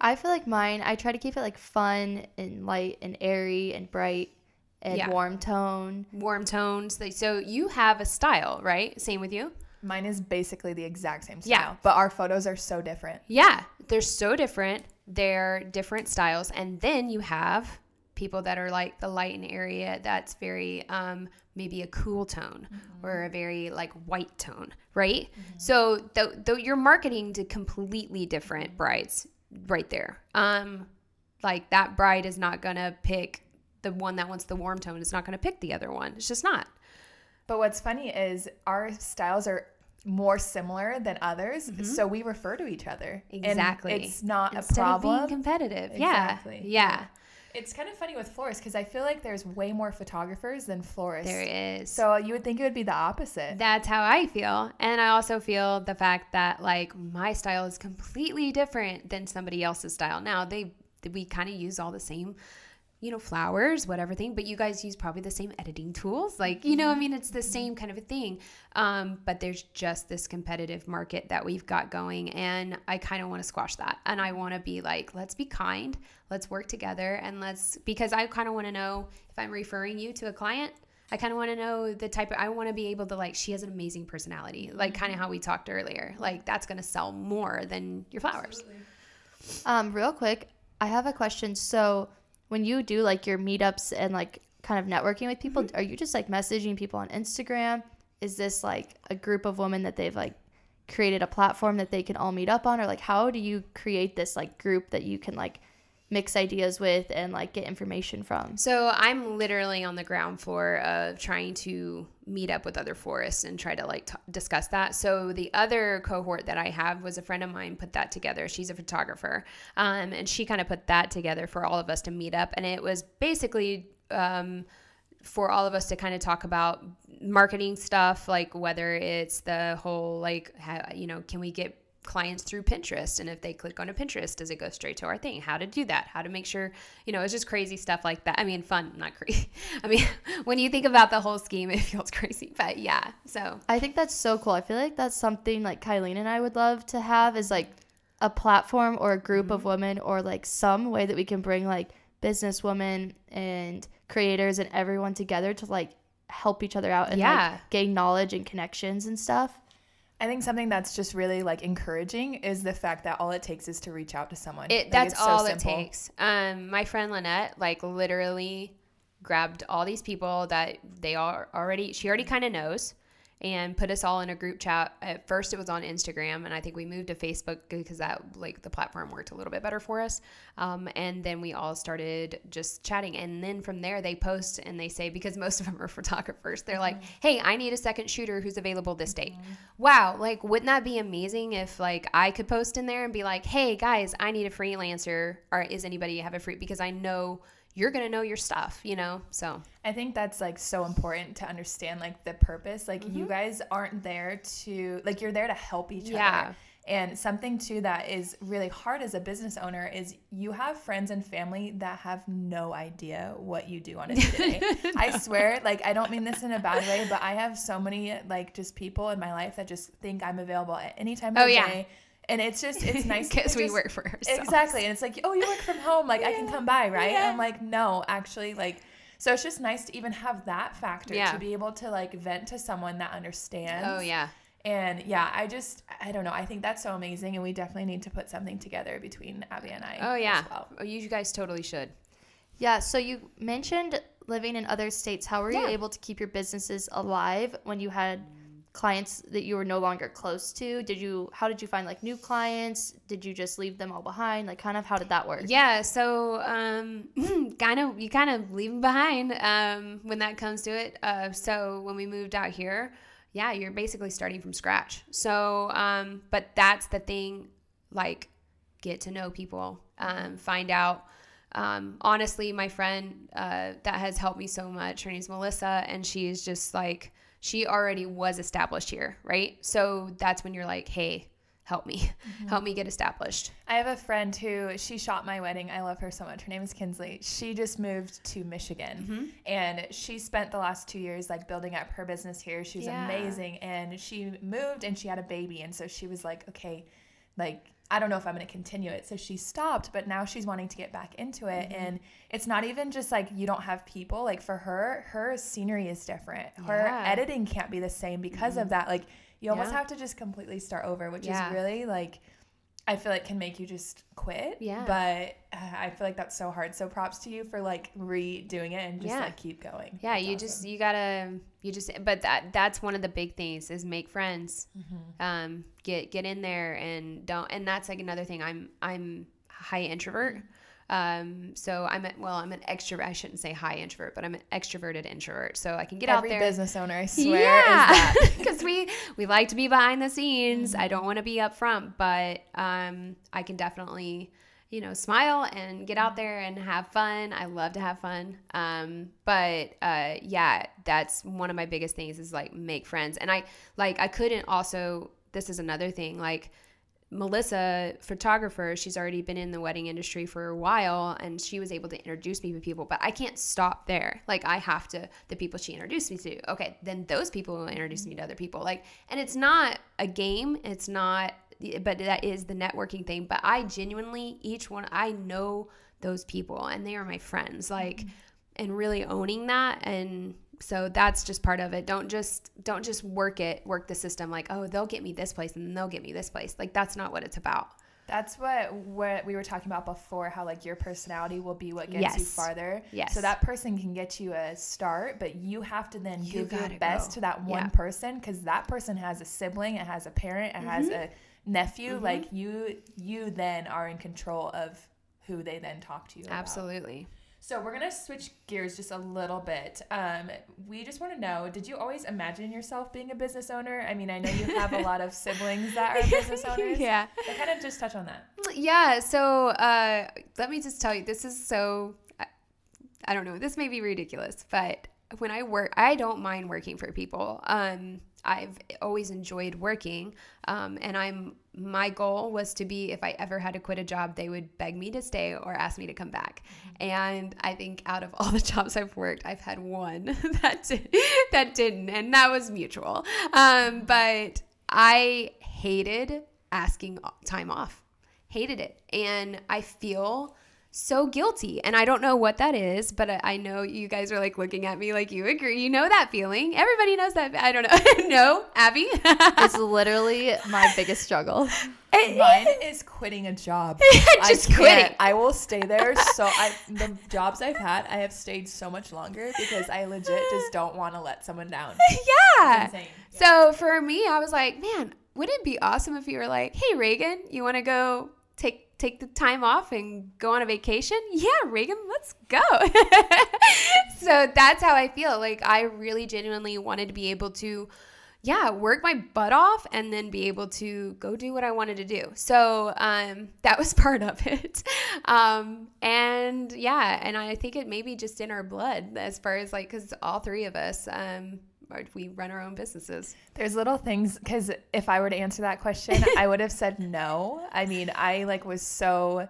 I feel like mine. I try to keep it like fun and light and airy and bright and Yeah. warm tone. warm tones. So you have a style, right? Same with you? Mine is basically the exact same style, Yeah. but our photos are so different. Yeah, they're so different. They're different styles. And then you have people that are like the light and area uh, that's very um, maybe a cool tone mm-hmm. or a very like white tone, right? Mm-hmm. So though though you're marketing to completely different brides right there. Um, like that bride is not gonna pick the one that wants the warm tone. It's not gonna pick the other one. It's just not. But what's funny is our styles are more similar than others, so we refer to each other. And Mm-hmm. Exactly. it's not Instead a of being problem. competitive. Exactly. Yeah. Yeah. It's kind of funny with florists because I feel like there's way more photographers than florists. There is. So you would think it would be the opposite. That's how I feel. And I also feel the fact that like my style is completely different than somebody else's style. Now they we kind of use all the same, you know, flowers, whatever thing, but you guys use probably the same editing tools. Like, you know, I mean it's the same kind of a thing. Um, but there's just this competitive market that we've got going and I kind of want to squash that. And I want to be like, let's be kind, let's work together and let's because I kind of want to know if I'm referring you to a client I kind of want to know the type of, I want to be able to like, she has an amazing personality, like kind of how we talked earlier. Like, that's going to sell more than your flowers. Um, real quick, I have a question. So when you do like your meetups and like kind of networking with people, mm-hmm. are you just like messaging people on Instagram? Is this like a group of women that they've like created a platform that they can all meet up on, or like how do you create this like group that you can like mix ideas with and like get information from? So I'm literally on the ground floor of trying to meet up with other florists and try to like t- discuss that. So the other cohort that I have was a friend of mine put that together. She's a photographer, um, and she kind of put that together for all of us to meet up, and it was basically. Um, for all of us to kind of talk about marketing stuff like whether it's the whole like you know can we get clients through Pinterest and if they click on a Pinterest does it go straight to our thing how to do that how to make sure you know it's just crazy stuff like that I mean fun not crazy I mean when you think about the whole scheme it feels crazy but yeah so I think that's so cool. I feel like that's something like Kilean and I would love to have is like a platform or a group of mm-hmm. women or like some way that we can bring like business women and creators and everyone together to like help each other out and Yeah. like gain knowledge and connections and stuff. I think something that's just really like encouraging is the fact that all it takes is to reach out to someone. It Like, that's it's so all it takes. Um, my friend Lynette like literally grabbed all these people that they are already she already kind of knows, and put us all in a group chat. At first, it was on Instagram, and I think we moved to Facebook because that like the platform worked a little bit better for us. Um, and then we all started just chatting, and then from there they post and they say because most of them are photographers, they're like, "Hey, I need a second shooter who's available this date." Wow, like wouldn't that be amazing if like I could post in there and be like, "Hey guys, I need a freelancer," or "Is anybody have a free?" Because I know you're gonna know your stuff, you know. So I think that's like so important to understand like the purpose. Like you mm-hmm. guys aren't there to like you're there to help each Yeah. other. And something too that is really hard as a business owner is you have friends and family that have no idea what you do on a day. I swear, like I don't mean this in a bad way, but I have so many like just people in my life that just think I'm available at any time of Oh, the yeah. day. And it's just it's nice because we just- work for ourselves. Exactly. And it's like, oh, you work from home. Like, I can come by, right? Yeah. I'm like, no, actually, like, so it's just nice to even have that factor Yeah. to be able to like vent to someone that understands. Oh yeah. And yeah, I just, I don't know. I think that's so amazing. And we definitely need to put something together between Abby and I. Oh yeah. As well. Oh, you guys totally should. Yeah, so you mentioned living in other states. How were you able to keep your businesses alive when you had clients that you were no longer close to? Did you how did you find like new clients? Did you just leave them all behind? Like kind of how did that work? Yeah, so um, kind of you kind of leave them behind um, when that comes to it. Uh, so when we moved out here, yeah, you're basically starting from scratch. So, um, but that's the thing, like get to know people, um, find out. Um, honestly, my friend uh, that has helped me so much, her name's Melissa, and she's just like she already was established here, right? So that's when you're like, hey, help me, help me get established. I have a friend who she shot my wedding. I love her so much. Her name is Kinsley. She just moved to Michigan Mm-hmm. and she spent the last two years like building up her business here. She's Yeah. amazing. And she moved and she had a baby. And so she was like, okay, like, I don't know if I'm going to continue it. So she stopped, but now she's wanting to get back into it. Mm-hmm. And it's not even just like you don't have people. Like for her, her scenery is different. Her Yeah. Mm-hmm. editing can't be the same because of that. Like, you almost Yeah. have to just completely start over, which Yeah. is really like, I feel like can make you just quit. Yeah. But uh, I feel like that's so hard. So props to you for like redoing it and just Yeah. like keep going. Yeah, That's you awesome. just you gotta you just but that that's one of the big things is make friends. Mm-hmm. Um, get get in there and don't and that's like another thing. I'm I'm high introvert. Um, so I'm a, well, I'm an extrovert. I shouldn't say high introvert, but I'm an extroverted introvert. So I can get Every out there. business owner, I swear, yeah, because we we like to be behind the scenes. Mm-hmm. I don't want to be up front, but um, I can definitely you know smile and get out there and have fun. I love to have fun. Um, but uh, yeah, that's one of my biggest things is like make friends, and I like I couldn't also. This is another thing like. Melissa, photographer, she's already been in the wedding industry for a while and she was able to introduce me to people, but I can't stop there. Like I have to the people she introduced me to. Okay, then those people will introduce me to other people. Like and it's not a game, it's not but that is the networking thing, but I genuinely each one I know those people and they are my friends. Like mm-hmm. and really owning that and so that's just part of it don't just don't just work it work the system like oh they'll get me this place and then they'll get me this place like that's not what it's about That's what what we were talking about before. How like your personality will be what gets you farther. Yes. So that person can get you a start, but you have to then You give your best go. to that one Yeah. person because that person has a sibling, it has a parent, it has Mm-hmm. a nephew. Like you, you then are in control of who they then talk to you. about. So we're gonna switch gears just a little bit. Um, we just want to know: Did you always imagine yourself being a business owner? I mean, I know you have a lot of siblings that are business owners. yeah So kind of just touch on that. yeah so uh let me just tell you this is so I, I don't know this may be ridiculous but when i work i don't mind working for people um i've always enjoyed working um and i'm my goal was to be if i ever had to quit a job they would beg me to stay or ask me to come back. And i think out of all the jobs i've worked i've had one that did, that didn't and that was mutual. Um but i hated asking time off. Hated it. And i feel so guilty. And I don't know what that is, but I, I know you guys are like looking at me like you agree. You know that feeling. Everybody knows that. I don't know. no, Abby. it's literally my biggest struggle. Mine is quitting a job. Just I quitting. I will stay there. So I the jobs I've had, I have stayed so much longer because I legit just don't want to let someone down. yeah. Insane. So for me, I was like, man, wouldn't it be awesome if you were like, hey, Reagan, you want to go take take the time off and go on a vacation? Yeah, Reagan, let's go. so that's how I feel. Like I really genuinely wanted to be able to yeah, work my butt off and then be able to go do what I wanted to do. So um, that was part of it. Um, and yeah, and I think it may be just in our blood as far as like, because all three of us, um, we run our own businesses. There's little things because if I were to answer that question, I would have said no. I mean, I like was so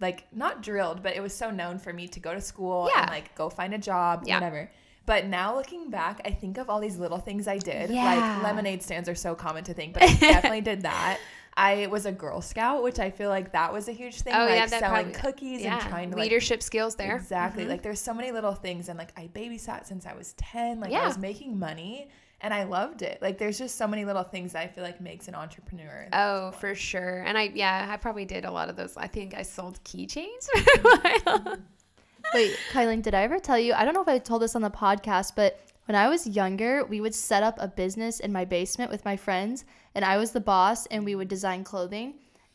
like not drilled, but it was so known for me to go to school Yeah. and like go find a job, Yeah. whatever. But now looking back, I think of all these little things I did. Yeah. Like lemonade stands are so common to think, but I definitely did that. I was a Girl Scout, which I feel like that was a huge thing. Oh, like yeah, that selling probably- cookies Yeah, and trying to like, leadership skills there. Exactly. Mhm. Like there's so many little things and like I babysat since I was 10. Like Yeah. I was making money and I loved it. Like there's just so many little things that I feel like makes an entrepreneur. Oh, for sure. And I, yeah, I probably did a lot of those. I think I sold keychains for a while. Wait, Kylie, did I ever tell you? I don't know if I told this on the podcast, but when I was younger, we would set up a business in my basement with my friends, and I was the boss, and we would design clothing.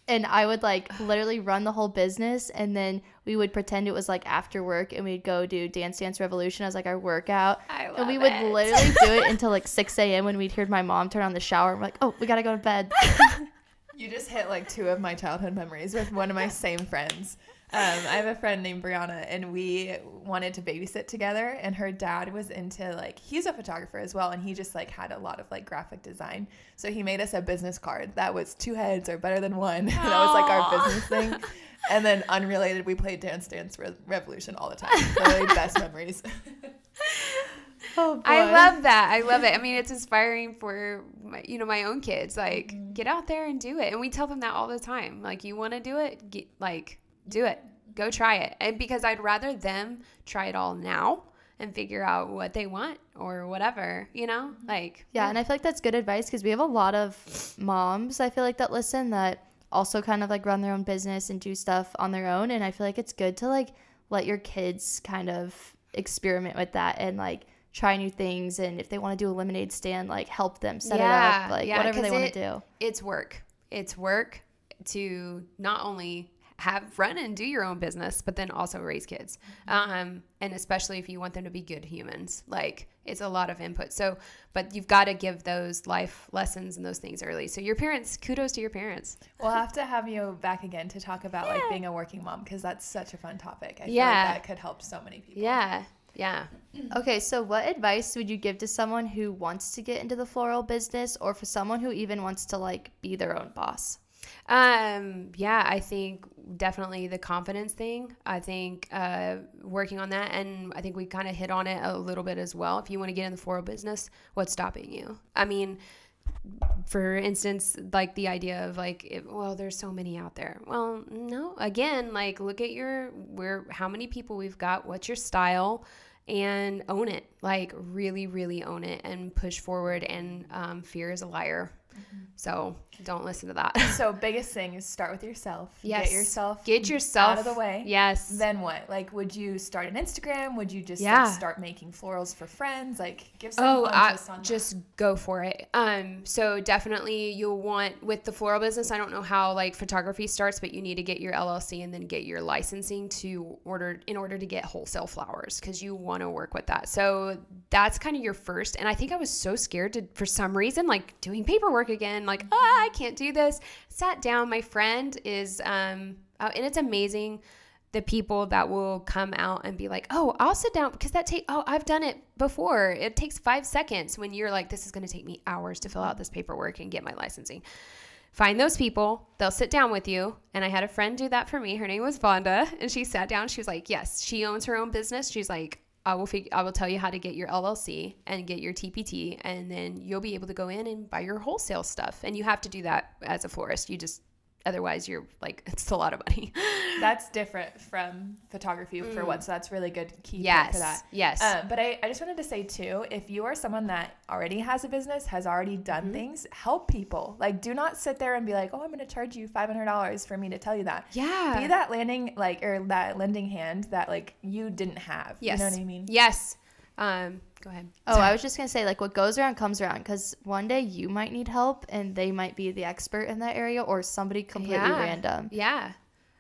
And I would like literally run the whole business, and then we would pretend it was like after work, and we'd go do Dance Dance Revolution as like our workout. I and we love would it. literally do it until like 6 a.m. when we'd hear my mom turn on the shower. And we're like, oh, we gotta go to bed. You just hit like two of my childhood memories with one of my same friends. Um, I have a friend named Brianna, and we wanted to babysit together. And her dad was into like he's a photographer as well, and he just like had a lot of like graphic design. So he made us a business card that was two heads are better than one. that was like our business thing. And then unrelated, we played Dance Dance Re- Revolution all the time. Literally best memories. oh, I love that. I love it. I mean, it's inspiring for my, you know my own kids. Like, Mm-hmm. get out there and do it. And we tell them that all the time. Like, you want to do it, get like do it. Go try it. And because I'd rather them try it all now and figure out what they want or whatever. You know, Mm-hmm. like Yeah, and I feel like that's good advice because we have a lot of moms, I feel like, that listen that also kind of like run their own business and do stuff on their own. And I feel like it's good to like let your kids kind of experiment with that and like try new things. And if they want to do a lemonade stand, like help them set it up, like yeah, whatever they want to do. it's work. It's work to not only have run and do your own business, but then also raise kids. Um, and especially if you want them to be good humans, like it's a lot of input. So, but you've got to give those life lessons and those things early. So your parents, kudos to your parents. We'll have to have you back again to talk about like being a working mom because that's such a fun topic. I feel Yeah. like that could help so many people. Yeah. Yeah. Okay, so what advice would you give to someone who wants to get into the floral business or for someone who even wants to like be their own boss? Um, yeah, I think definitely the confidence thing. I think uh, working on that, and I think we kind of hit on it a little bit as well. If you want to get in the floral business, what's stopping you? I mean, for instance, like the idea of like, if, well, there's so many out there. Well, no. Again, like look at your where how many people we've got. What's your style? And own it, like really, really own it, and push forward. And um, fear is a liar, so don't listen to that. So biggest thing is start with yourself. Yes. Get yourself Get yourself out of the way. Yes. Then what? Like, would you start an Instagram? Would you just like, Yeah. start making florals for friends? Like, give some Oh, I, on that. just go for it. Um, so definitely you'll want with the floral business. I don't know how like photography starts, but you need to get your LLC and then get your licensing to order in order to get wholesale flowers because you want to work with that. So that's kind of your first. And I think I was so scared to for some reason like doing paperwork again. Like ah, I can't do this. Sat down. My friend is um, uh, and it's amazing the people that will come out and be like, "Oh, I'll sit down because that take oh, I've done it before. It takes 5 seconds when you're like this is going to take me hours to fill out this paperwork and get my licensing." Find those people, they'll sit down with you. And I had a friend do that for me. Her name was Vonda, and she sat down. She was like, "Yes, she owns her own business." She's like, I will fig- I will tell you how to get your LLC and get your TPT and then you'll be able to go in and buy your wholesale stuff. And you have to do that as a florist. You just otherwise you're like it's a lot of money. That's different from photography for one, so that's really good key yes. for that. Yes. Um, but I, I just wanted to say too, if you are someone that already has a business, has already done Mm-hmm. things, help people. Like, do not sit there and be like, "Oh, I'm going to charge you five hundred dollars for me to tell you that." yeah. Be that landing like or that lending hand that like you didn't have. yes. You know what I mean? Yes. Um, go ahead. Oh, I was just gonna say like what goes around comes around because one day you might need help and they might be the expert in that area or somebody completely Yeah. random. Yeah.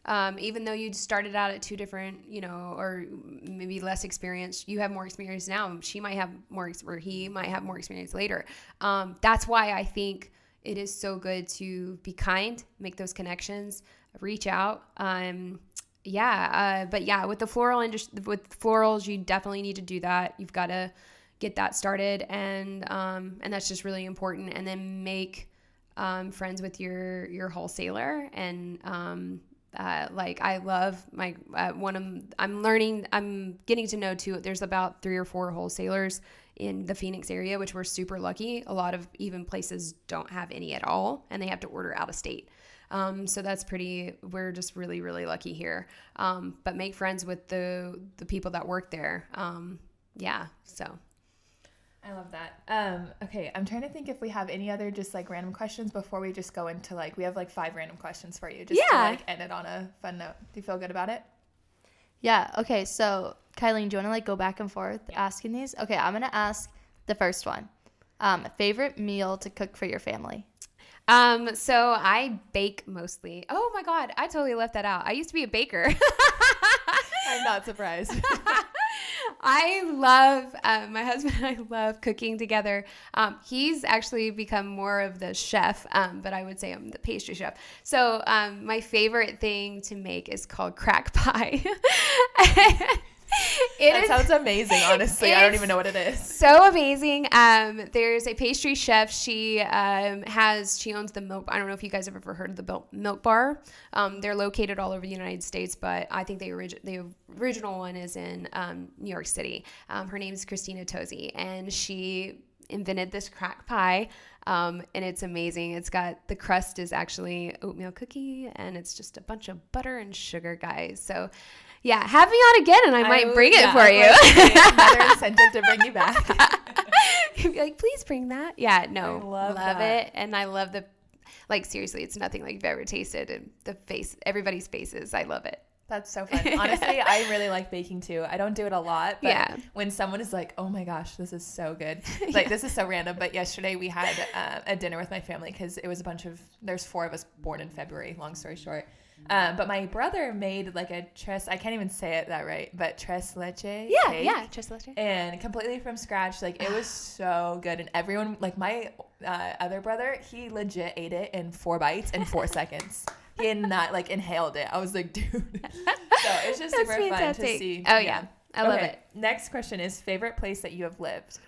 Um, even though you started out at two different, you know, or maybe less experience, you have more experience now. She might have more, or he might have more experience later. Um, that's why I think it is so good to be kind, make those connections, reach out. Um, yeah, uh, but yeah, with the floral industry, with florals, you definitely need to do that. You've got to get that started, and um, and that's just really important. And then make um, friends with your your wholesaler and um, uh, like I love my uh, one of I'm learning I'm getting to know too. There's about three or four wholesalers in the Phoenix area, which we're super lucky. A lot of even places don't have any at all, and they have to order out of state. Um, so that's pretty. We're just really really lucky here. Um, but make friends with the the people that work there. Um, yeah. So I love that. Um, okay, I'm trying to think if we have any other just like random questions before we just go into like we have like five random questions for you just to like end it on a fun note. Do you feel good about it? Yeah. Okay. So, Kylie, do you want to like go back and forth asking these? Okay. I'm gonna ask the first one. Um, favorite meal to cook for your family? Um, so I bake mostly. Oh my god, I totally left that out. I used to be a baker. I'm not surprised. I love uh, my husband and I love cooking together. Um, he's actually become more of the chef, um, but I would say I'm the pastry chef. So um, my favorite thing to make is called crack pie. It that sounds amazing, honestly. I don't even know what it is. so amazing. Um, there's a pastry chef. She um, has she owns the milk. I don't know if you guys have ever heard of the Milk, Bar. Um, they're located all over the United States, but I think the origi- the original one is in um, New York City. Um, her name is Christina Tosi, and she invented this crack pie. Um, and it's amazing. It's got the crust is actually oatmeal cookie, and it's just a bunch of butter and sugar, guys. So. Yeah, have me on again, and I might bring it yeah, for I'm you. Another incentive to bring you back. You'd be like, please bring that. Yeah, no, I love that. it, and I love the, like seriously, it's nothing like you've ever tasted, and the face, everybody's faces, I love it. That's so fun. Honestly, I really like baking too. I don't do it a lot, but Yeah. when someone is like, "Oh my gosh, this is so good," like this is so random. But yesterday we had uh, a dinner with my family because it was a bunch of there's four of us born in February. Long story short, um, but my brother made like a tres. I can't even say it that right, but tres leche. Yeah, cake. yeah, let you. and completely from scratch. Like it was so good, and everyone like my uh, other brother, he legit ate it in four bites in four seconds. He had not like inhaled it. I was like, dude. so it's just That's super fun to see. Oh, yeah. I love it. Next question is favorite place that you have lived.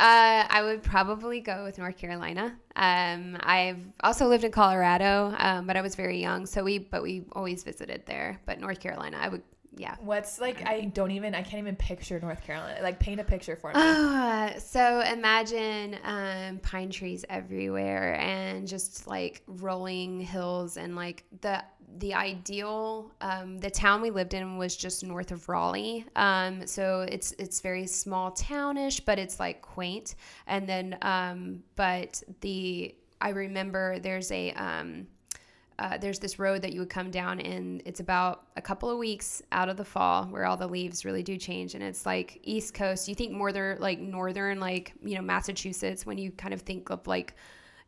Uh, I would probably go with North Carolina. Um, I've also lived in Colorado, um, but I was very young, so we, but we always visited there. But North Carolina, I would, yeah. What's like I don't even I can't even picture North Carolina. Like paint a picture for me. Uh, so imagine um, pine trees everywhere and just like rolling hills and like the the ideal um, the town we lived in was just north of Raleigh. Um, so it's it's very small townish, but it's like quaint. And then um, but the I remember there's a um, uh, there's this road that you would come down and it's about a couple of weeks out of the fall where all the leaves really do change and it's like east coast you think more like northern like you know massachusetts when you kind of think of like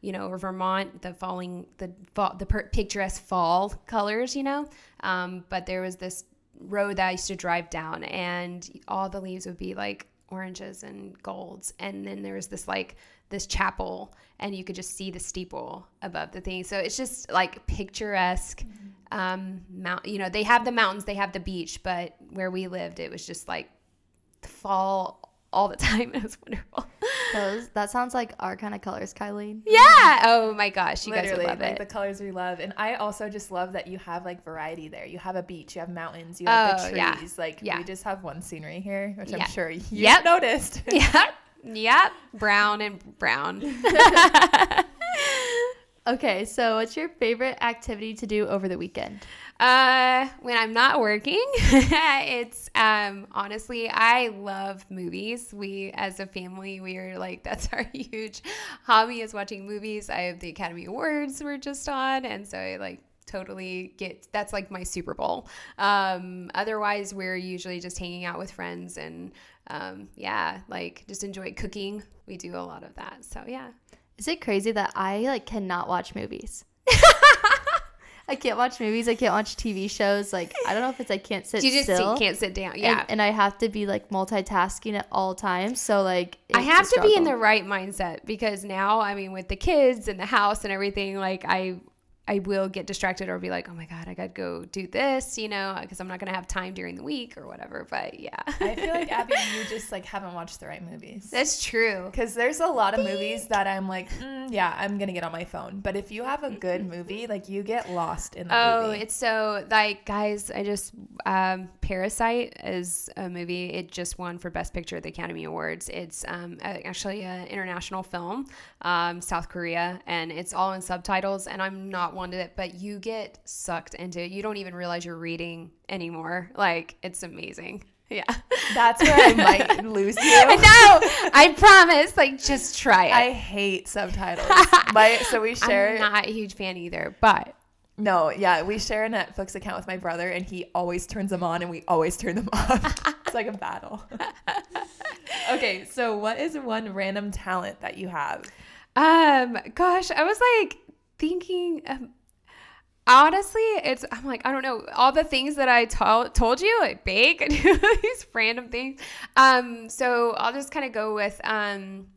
you know or vermont the falling the fall the per- picturesque fall colors you know? Um, but there was this road that i used to drive down and all the leaves would be like oranges and golds. And then there was this like this chapel and you could just see the steeple above the thing. So it's just like picturesque um mount you know they have the mountains they have the beach but where we lived it was just like fall all the time it was wonderful Those that sounds like our kind of colors, Kylie. yeah oh my gosh you Literally, guys would love like it the colors we love, and I also just love that you have like variety there. You have a beach, you have mountains, you have Oh, the yeah. trees. Like Yeah. we just have one scenery here, which Yeah. I'm sure you Yep. noticed. yep yep brown and brown Okay, so what's your favorite activity to do over the weekend? Uh, when I'm not working, it's um honestly I love movies. We as a family, we are like that's our huge hobby is watching movies. I have the Academy Awards we're just on, and so I like totally get that's like my Super Bowl. Um, otherwise, we're usually just hanging out with friends and um, yeah, like just enjoy cooking. We do a lot of that. So yeah. Is it crazy that I like cannot watch movies? I can't watch movies. I can't watch TV shows. Like I don't know if it's I can't sit You just still. can't sit down. Yeah. And, and I have to be like multitasking at all times. So like I have to be in the right mindset because now, I mean, with the kids and the house and everything, like I, I will get distracted or be like, oh my god, I got to go do this, you know, because I'm not gonna have time during the week or whatever. But yeah, I feel like Abby, you just like haven't watched the right movies. that's true. Because there's a lot of movies that I'm like, mm, yeah, I'm gonna get on my phone. But if you have a good movie, like you get lost in the Oh, movie. it's so like guys, I just um, Parasite is a movie. It just won for Best Picture at the Academy Awards. It's um, actually an international film, um, South Korea, and it's all in subtitles. And I'm not to it, but you get sucked into it. You don't even realize you're reading anymore. Like it's amazing. Yeah. That's where I might lose you. I know. I promise. Like just try it. I hate subtitles. My so we share I'm not a huge fan either, but no, yeah, we share a Netflix account with my brother, and he always turns them on, and we always turn them off. it's like a battle. okay, so what is one random talent that you have? Um, gosh, I was like thinking. Um, honestly, it's I'm like I don't know all the things that I to- told you like bake and these random things. Um, so I'll just kind of go with um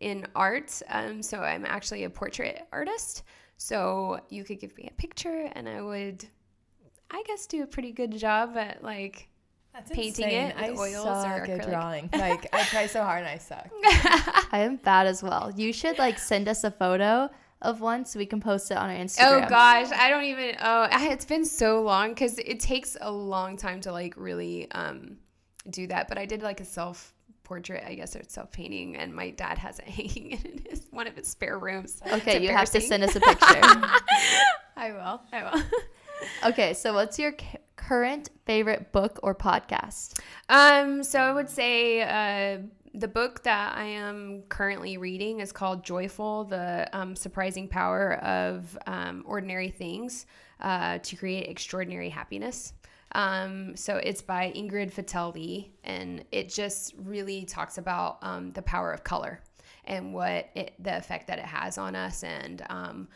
in art. Um, so I'm actually a portrait artist. So you could give me a picture, and I would, I guess, do a pretty good job at like That's Painting it with I oils or suck at acrylic. drawing. Like I try so hard and I suck. I am bad as well. You should like send us a photo of one so we can post it on our Instagram. Oh gosh, I don't even. Oh, it's been so long because it takes a long time to like really um do that. But I did like a self portrait, I guess, or self painting, and my dad has it hanging in his one of his spare rooms. Okay, you have to send us a picture. I will. I will. okay, so what's your c- current favorite book or podcast? Um, so I would say uh, the book that I am currently reading is called Joyful: The um, Surprising Power of um, Ordinary Things uh, to Create Extraordinary Happiness. Um, so it's by Ingrid Fetell Lee, and it just really talks about um, the power of color and what it, the effect that it has on us, and um,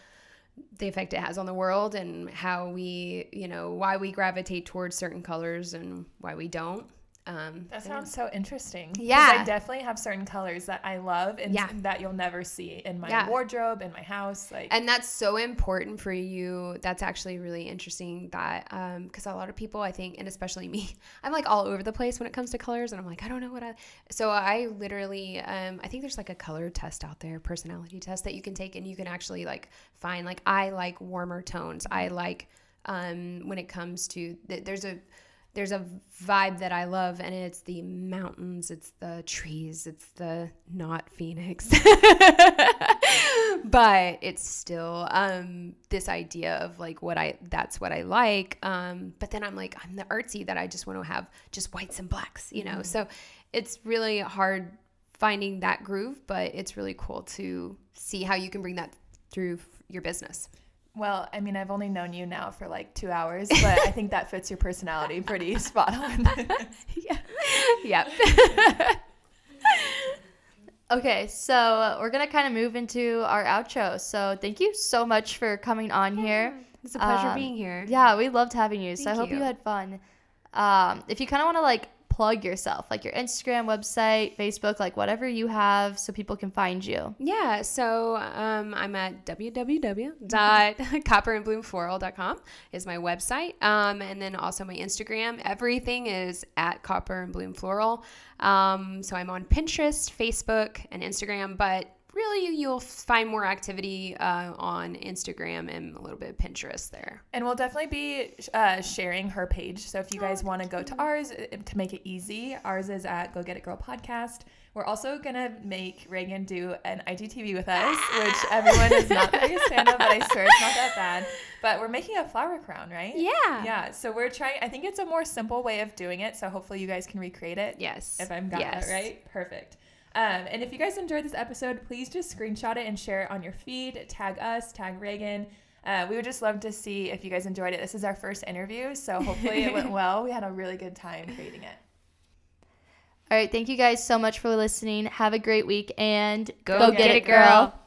the effect it has on the world and how we, you know, why we gravitate towards certain colors and why we don't. Um, That sounds so interesting. Yeah. I definitely have certain colors that I love and Yeah. that you'll never see in my Yeah. wardrobe, in my house. Like and that's so important for you. That's actually really interesting that, because a lot of people, I think, and especially me, I'm like all over the place when it comes to colors, and I'm like, I don't know what I. So I literally, um, I think there's like a color test out there, personality test that you can take, and you can actually like find like I like warmer tones. I like um, when it comes to th- there's a there's a vibe that I love, and it's the mountains, it's the trees, it's the not Phoenix, but it's still um, this idea of like what I that's what I like. Um, but then I'm like I'm the artsy that I just want to have just whites and blacks, you know. So it's really hard finding that groove, but it's really cool to see how you can bring that through your business. Well, I mean, I've only known you now for like two hours, but I think that fits your personality pretty spot on. yeah. Yep. Okay, so uh, we're gonna kind of move into our outro. So thank you so much for coming on here. It's a pleasure Um, being here. Yeah, we loved having you. So I Thank hope you. you. had fun. Um, if you kind of want to like plug yourself, like your Instagram, website, Facebook, like whatever you have, so people can find you. Yeah, so um, I'm at www.copperandbloomfloral.com is my website. Um, and then also my Instagram. Everything is at Copper and Bloom Floral. Um, so I'm on Pinterest, Facebook, and Instagram, but really you'll find more activity uh, on Instagram and a little bit of Pinterest there. And we'll definitely be uh, sharing her page. So if you guys want to go to ours uh, to make it easy, ours is at Go Get It Girl Podcast. We're also gonna make Reagan do an IGTV with us, which everyone is not the biggest fan of, but I swear it's not that bad. But we're making a flower crown, right? Yeah. Yeah. So we're trying. I think it's a more simple way of doing it. So hopefully you guys can recreate it. Yes. If I'm got yes. that right, perfect. Um, and if you guys enjoyed this episode, please just screenshot it and share it on your feed. Tag us, tag Reagan. Uh, we would just love to see if you guys enjoyed it. This is our first interview, so hopefully it went well. We had a really good time creating it. All right, thank you guys so much for listening. Have a great week and Go get it, girl.